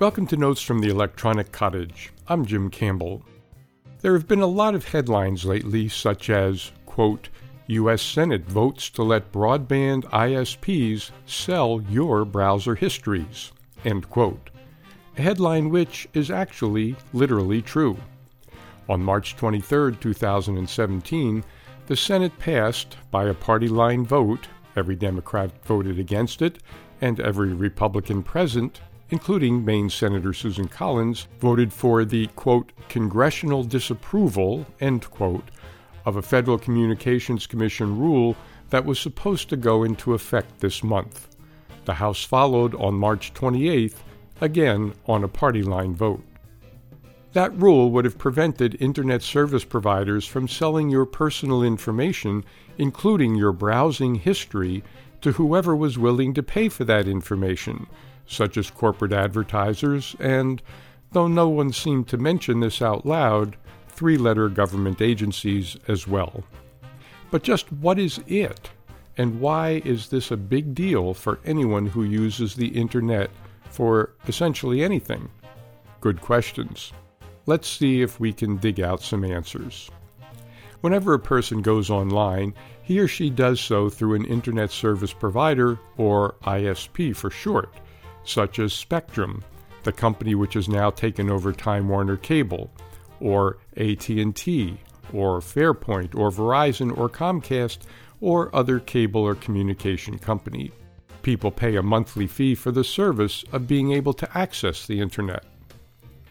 Welcome to Notes from the Electronic Cottage. I'm Jim Campbell. There have been a lot of headlines lately, such as, quote, U.S. Senate votes to let broadband ISPs sell your browser histories, end quote. A headline which is actually literally true. On March 23, 2017, the Senate passed, by a party line vote, every Democrat voted against it, and every Republican present, including Maine Senator Susan Collins, voted for the, quote, congressional disapproval, end quote, of a Federal Communications Commission rule that was supposed to go into effect this month. The House followed on March 28th, again on a party line vote. That rule would have prevented Internet service providers from selling your personal information, including your browsing history, to whoever was willing to pay for that information, such as corporate advertisers and, though no one seemed to mention this out loud, three letter government agencies as well. But just what is it? And why is this a big deal for anyone who uses the Internet for essentially anything? Good questions. Let's see if we can dig out some answers. Whenever a person goes online, he or she does so through an Internet Service Provider, or ISP for short, such as Spectrum, the company which has now taken over Time Warner Cable, or AT&T or Fairpoint or Verizon or Comcast or other cable or communication company. People pay a monthly fee for the service of being able to access the internet.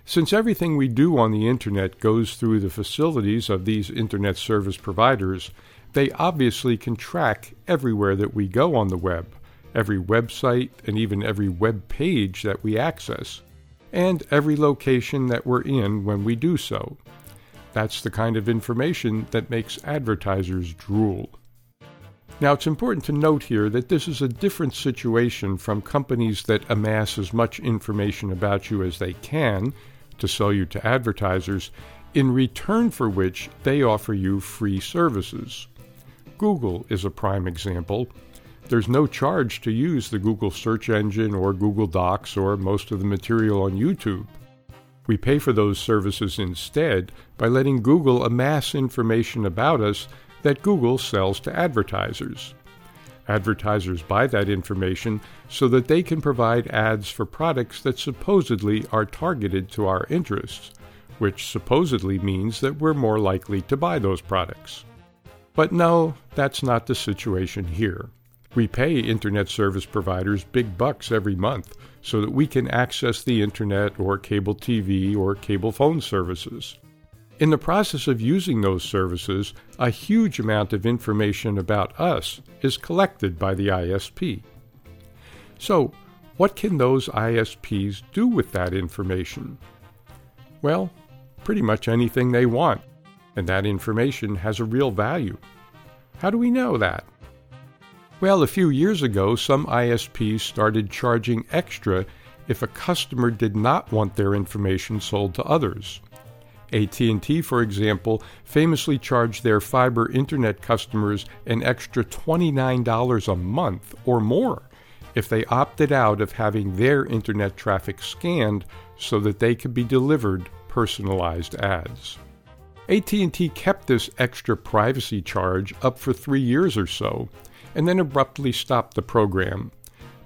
Since everything we do on the internet goes through the facilities of these internet service providers, they obviously can track everywhere that we go on the web, every website, and even every web page that we access and every location that we're in when we do so. That's the kind of information that makes advertisers drool. Now, it's important to note here that this is a different situation from companies that amass as much information about you as they can to sell you to advertisers, in return for which they offer you free services. Google is a prime example. There's no charge to use the Google search engine or Google Docs or most of the material on YouTube. We pay for those services instead by letting Google amass information about us that Google sells to advertisers. Advertisers buy that information so that they can provide ads for products that supposedly are targeted to our interests, which supposedly means that we're more likely to buy those products. But no, that's not the situation here. We pay internet service providers big bucks every month so that we can access the internet or cable TV or cable phone services. In the process of using those services, a huge amount of information about us is collected by the ISP. So, what can those ISPs do with that information? Well, pretty much anything they want, and that information has a real value. How do we know that? Well, a few years ago, some ISPs started charging extra if a customer did not want their information sold to others. AT&T, for example, famously charged their fiber internet customers an extra $29 a month or more if they opted out of having their internet traffic scanned so that they could be delivered personalized ads. AT&T kept this extra privacy charge up for 3 years or so and then abruptly stopped the program.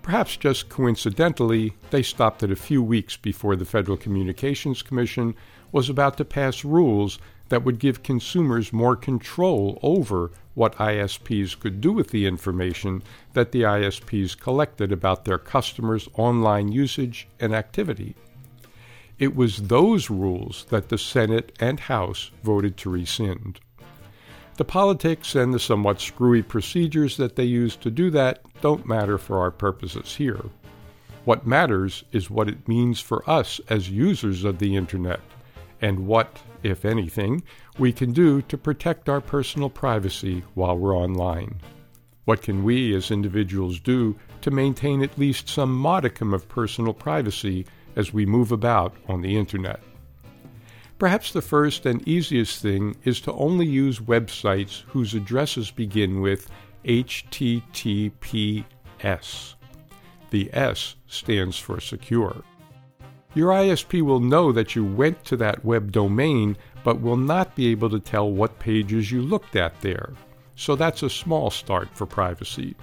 Perhaps just coincidentally, they stopped it a few weeks before the Federal Communications Commission was about to pass rules that would give consumers more control over what ISPs could do with the information that the ISPs collected about their customers' online usage and activity. It was those rules that the Senate and House voted to rescind. The politics and the somewhat screwy procedures that they use to do that don't matter for our purposes here. What matters is what it means for us as users of the Internet, and what, if anything, we can do to protect our personal privacy while we're online. What can we as individuals do to maintain at least some modicum of personal privacy as we move about on the Internet? Perhaps the first and easiest thing is to only use websites whose addresses begin with HTTPS. The S stands for secure. Your ISP will know that you went to that web domain, but will not be able to tell what pages you looked at there. So that's a small start for privacy.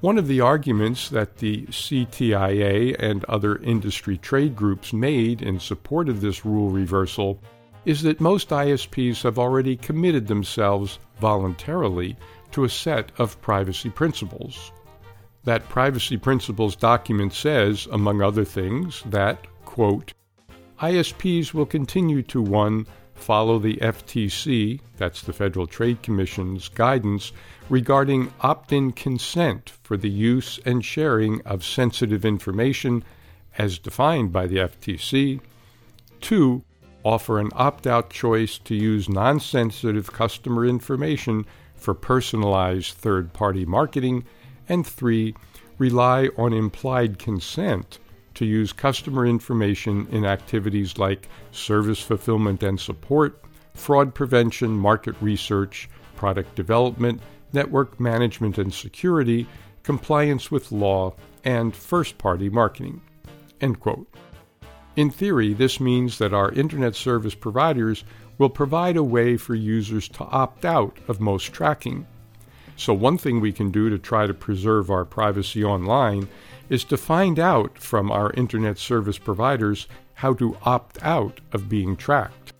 One of the arguments that the CTIA and other industry trade groups made in support of this rule reversal is that most ISPs have already committed themselves voluntarily to a set of privacy principles. That privacy principles document says, among other things, that quote, ISPs will continue to 1. Follow the FTC, that's the Federal Trade Commission's, guidance regarding opt in consent for the use and sharing of sensitive information as defined by the FTC. 2. Offer an opt out choice to use non sensitive customer information for personalized third party marketing. And 3. Rely on implied consent to use customer information in activities like service fulfillment and support, fraud prevention, market research, product development, network management and security, compliance with law, and first party marketing. In theory, this means that our Internet service providers will provide a way for users to opt out of most tracking. So, one thing we can do to try to preserve our privacy online is to find out from our internet service providers how to opt out of being tracked.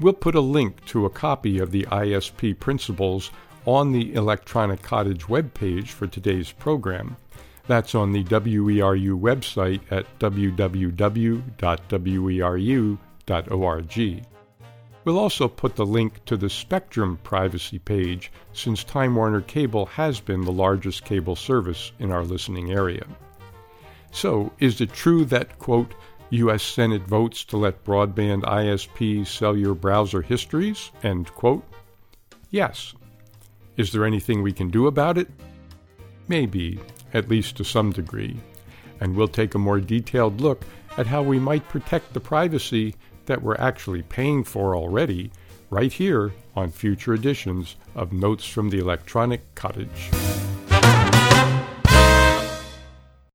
We'll put a link to a copy of the ISP principles on the Electronic Cottage webpage for today's program. That's on the WERU website at www.weru.org. We'll also put the link to the Spectrum privacy page since Time Warner Cable has been the largest cable service in our listening area. So, is it true that, quote, U.S. Senate votes to let broadband ISPs sell your browser histories, end quote? Yes. Is there anything we can do about it? Maybe, at least to some degree. And we'll take a more detailed look at how we might protect the privacy that we're actually paying for already right here on future editions of Notes from the Electronic Cottage.